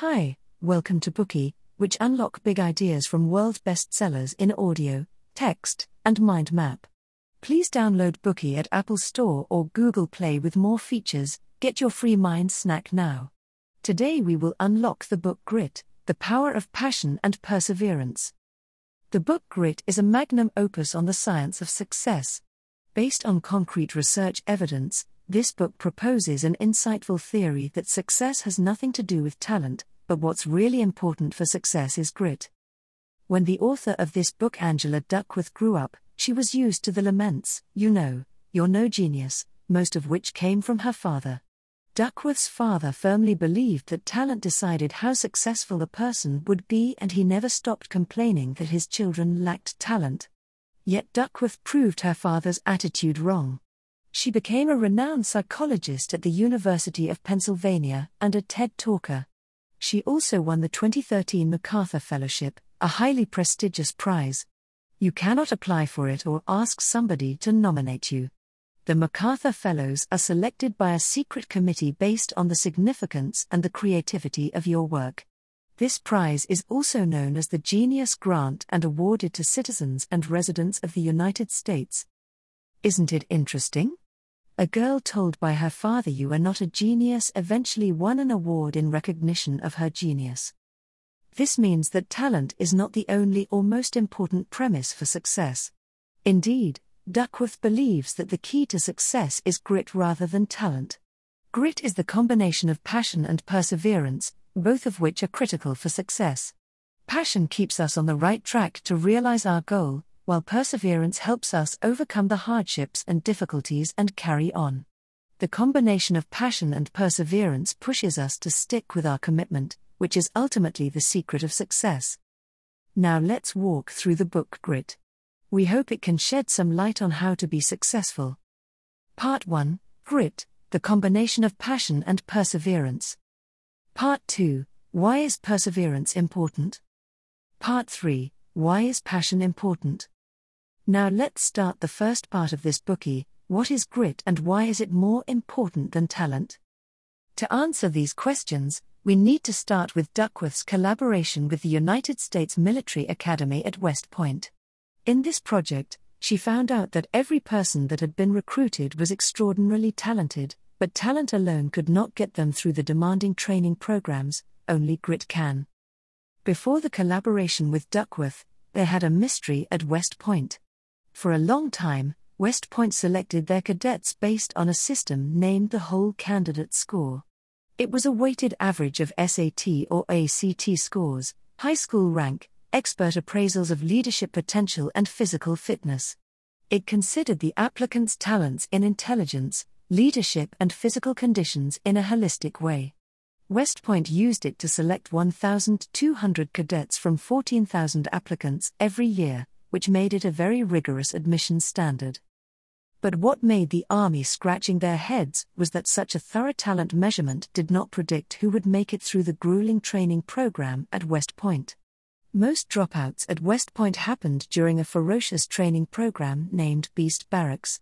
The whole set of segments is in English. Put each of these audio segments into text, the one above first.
Hi, welcome to Bookey, which unlock big ideas from world bestsellers in audio, text, and mind map. Please download Bookey at Apple Store or Google Play with more features. Get your free mind snack now. Today we will unlock the book Grit, The Power of Passion and Perseverance. The book Grit is a magnum opus on the science of success. Based on concrete research evidence, this book proposes an insightful theory that success has nothing to do with talent, but what's really important for success is grit. When the author of this book, Angela Duckworth, grew up, she was used to the laments, you know, you're no genius, most of which came from her father. Duckworth's father firmly believed that talent decided how successful a person would be, and he never stopped complaining that his children lacked talent. Yet Duckworth proved her father's attitude wrong. She became a renowned psychologist at the University of Pennsylvania and a TED talker. She also won the 2013 MacArthur Fellowship, a highly prestigious prize. You cannot apply for it or ask somebody to nominate you. The MacArthur Fellows are selected by a secret committee based on the significance and the creativity of your work. This prize is also known as the Genius Grant and awarded to citizens and residents of the United States. Isn't it interesting? A girl told by her father you are not a genius eventually won an award in recognition of her genius. This means that talent is not the only or most important premise for success. Indeed, Duckworth believes that the key to success is grit rather than talent. Grit is the combination of passion and perseverance, both of which are critical for success. Passion keeps us on the right track to realize our goal, while perseverance helps us overcome the hardships and difficulties and carry on. The combination of passion and perseverance pushes us to stick with our commitment, which is ultimately the secret of success. Now let's walk through the book Grit. We hope it can shed some light on how to be successful. Part 1 Grit, the combination of passion and perseverance. Part 2 Why is perseverance important? Part 3 Why is passion important? Now let's start the first part of this Bookey what is grit and why is it more important than talent? To answer these questions, we need to start with Duckworth's collaboration with the United States Military Academy at West Point. In this project, she found out that every person that had been recruited was extraordinarily talented, but talent alone could not get them through the demanding training programs, only grit can. Before the collaboration with Duckworth, they had a mystery at West Point. For a long time, West Point selected their cadets based on a system named the Whole Candidate Score. It was a weighted average of SAT or ACT scores, high school rank, expert appraisals of leadership potential, and physical fitness. It considered the applicant's talents in intelligence, leadership, and physical conditions in a holistic way. West Point used it to select 1,200 cadets from 14,000 applicants every year, which made it a very rigorous admission standard. But what made the Army scratching their heads was that such a thorough talent measurement did not predict who would make it through the grueling training program at West Point. Most dropouts at West Point happened during a ferocious training program named Beast Barracks.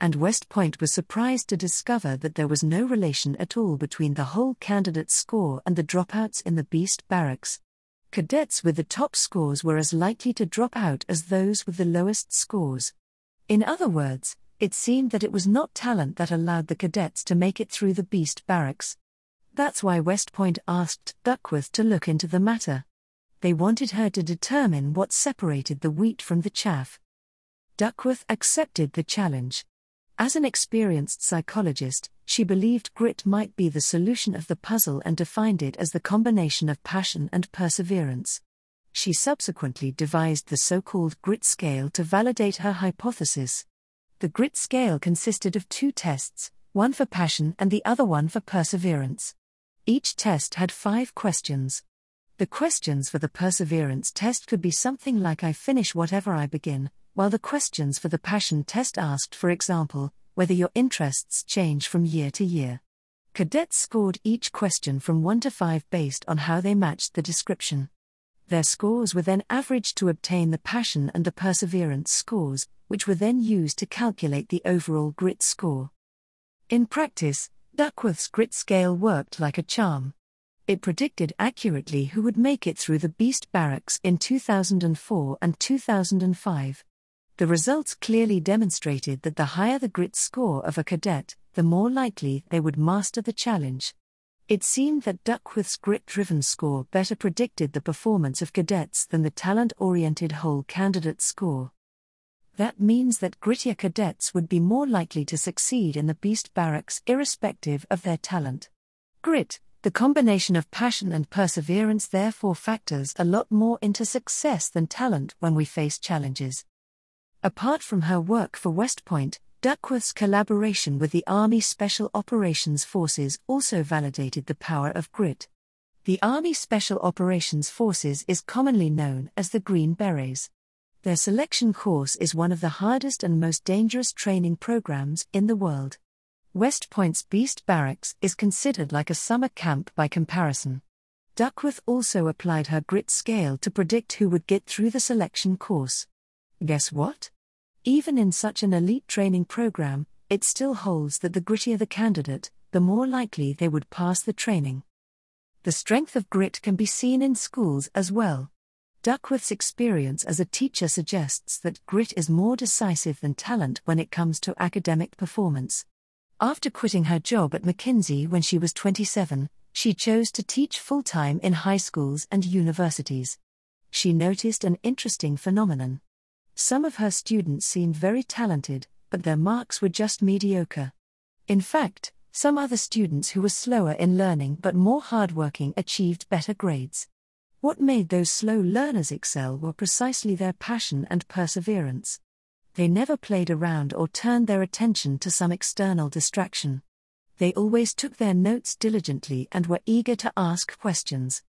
And West Point was surprised to discover that there was no relation at all between the whole candidate score and the dropouts in the Beast Barracks. Cadets with the top scores were as likely to drop out as those with the lowest scores. In other words, it seemed that it was not talent that allowed the cadets to make it through the beast barracks. That's why West Point asked Duckworth to look into the matter. They wanted her to determine what separated the wheat from the chaff. Duckworth accepted the challenge. As an experienced psychologist, she believed grit might be the solution of the puzzle and defined it as the combination of passion and perseverance. She subsequently devised the so called grit scale to validate her hypothesis. The grit scale consisted of two tests, one for passion and the other one for perseverance. Each test had five questions. The questions for the perseverance test could be something like I finish whatever I begin, while the questions for the passion test asked, for example, whether your interests change from year to year. Cadets scored each question from 1 to 5 based on how they matched the description. Their scores were then averaged to obtain the passion and the perseverance scores, which were then used to calculate the overall grit score. In practice, Duckworth's grit scale worked like a charm. It predicted accurately who would make it through the Beast Barracks in 2004 and 2005. The results clearly demonstrated that the higher the grit score of a cadet, the more likely they would master the challenge. It seemed that Duckworth's grit driven score better predicted the performance of cadets than the talent oriented whole candidate score. That means that grittier cadets would be more likely to succeed in the Beast Barracks irrespective of their talent. Grit, the combination of passion and perseverance therefore factors a lot more into success than talent when we face challenges. Apart from her work for West Point, Duckworth's collaboration with the Army Special Operations Forces also validated the power of grit. The Army Special Operations Forces is commonly known as the Green Berets. Their selection course is one of the hardest and most dangerous training programs in the world. West Point's Beast Barracks is considered like a summer camp by comparison. Duckworth also applied her grit scale to predict who would get through the selection course. Guess what? Even in such an elite training program, it still holds that the grittier the candidate, the more likely they would pass the training. The strength of grit can be seen in schools as well. Duckworth's experience as a teacher suggests that grit is more decisive than talent when it comes to academic performance. After quitting her job at McKinsey when she was 27, she chose to teach full time in high schools and universities. She noticed an interesting phenomenon. Some of her students seemed very talented, but their marks were just mediocre. In fact, some other students who were slower in learning but more hardworking achieved better grades. What made those slow learners excel were precisely their passion and perseverance they never played around or turned their attention to some external distraction. They always took their notes diligently and were eager to ask questions.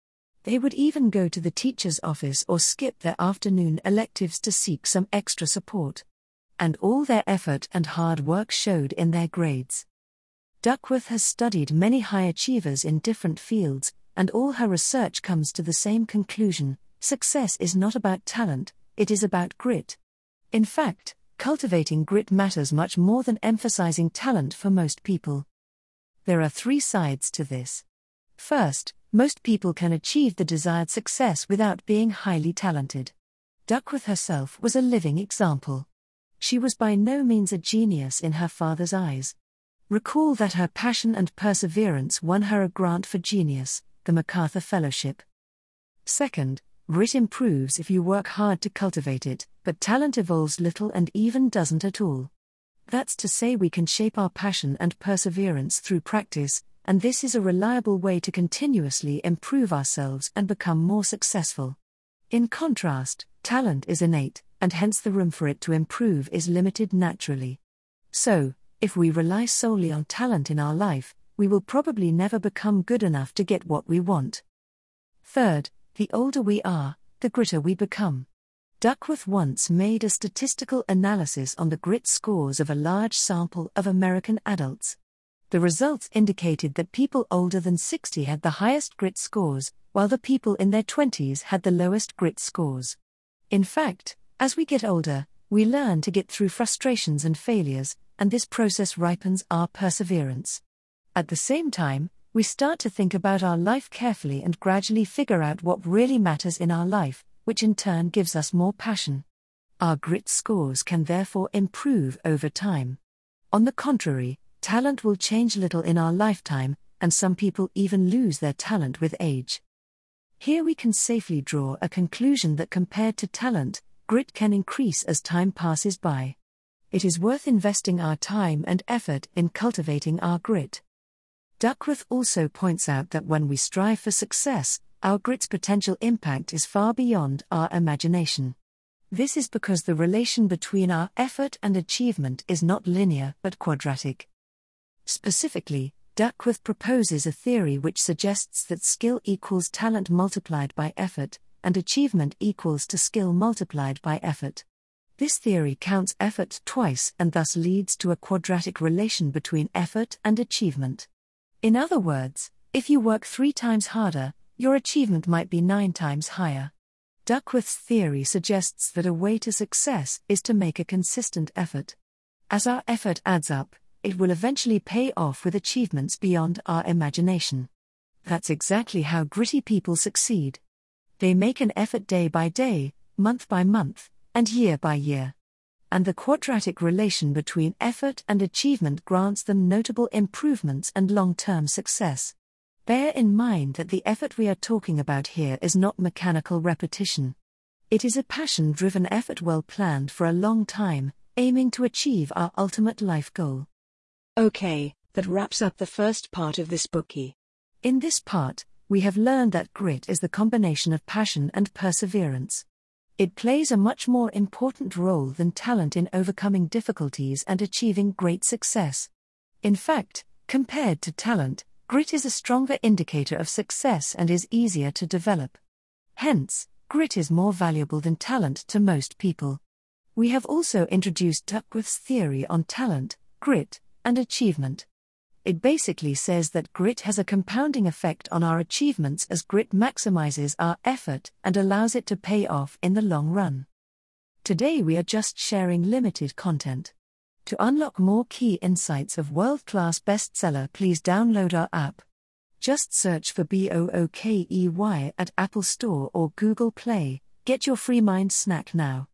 They would even go to the teacher's office or skip their afternoon electives to seek some extra support. And all their effort and hard work showed in their grades. Duckworth has studied many high achievers in different fields, and all her research comes to the same conclusion success is not about talent, it is about grit. In fact, cultivating grit matters much more than emphasizing talent for most people. There are three sides to this. First, most people can achieve the desired success without being highly talented. Duckworth herself was a living example. She was by no means a genius in her father's eyes. Recall that her passion and perseverance won her a grant for genius, the MacArthur Fellowship. Second, Grit improves if you work hard to cultivate it, but talent evolves little and even doesn't at all. That's to say, we can shape our passion and perseverance through practice, and this is a reliable way to continuously improve ourselves and become more successful. In contrast, talent is innate, and hence the room for it to improve is limited naturally. So, if we rely solely on talent in our life, we will probably never become good enough to get what we want. Third, the older we are, the gritter we become. Duckworth once made a statistical analysis on the grit scores of a large sample of American adults. The results indicated that people older than 60 had the highest grit scores, while the people in their 20s had the lowest grit scores. In fact, as we get older, we learn to get through frustrations and failures, and this process ripens our perseverance. At the same time, we start to think about our life carefully and gradually figure out what really matters in our life, which in turn gives us more passion. Our grit scores can therefore improve over time. On the contrary, talent will change little in our lifetime, and some people even lose their talent with age. Here we can safely draw a conclusion that compared to talent, grit can increase as time passes by. It is worth investing our time and effort in cultivating our grit. Duckworth also points out that when we strive for success, our grit's potential impact is far beyond our imagination. This is because the relation between our effort and achievement is not linear but quadratic. Specifically, Duckworth proposes a theory which suggests that skill equals talent multiplied by effort, and achievement equals to skill multiplied by effort. This theory counts effort twice and thus leads to a quadratic relation between effort and achievement. In other words, if you work three times harder, your achievement might be nine times higher. Duckworth's theory suggests that a way to success is to make a consistent effort. As our effort adds up, it will eventually pay off with achievements beyond our imagination. That's exactly how gritty people succeed. They make an effort day by day, month by month, and year by year. And the quadratic relation between effort and achievement grants them notable improvements and long term success. Bear in mind that the effort we are talking about here is not mechanical repetition. It is a passion driven effort well planned for a long time, aiming to achieve our ultimate life goal. Okay, that wraps up the first part of this Bookey. In this part, we have learned that grit is the combination of passion and perseverance. It plays a much more important role than talent in overcoming difficulties and achieving great success. In fact, compared to talent, Grit is a stronger indicator of success and is easier to develop. Hence, grit is more valuable than talent to most people. We have also introduced Duckworth's theory on talent, grit, and achievement. It basically says that grit has a compounding effect on our achievements as grit maximizes our effort and allows it to pay off in the long run. Today we are just sharing limited content. To unlock more key insights of world class bestseller, please download our app. Just search for B O O K E Y at Apple Store or Google Play. Get your free mind snack now.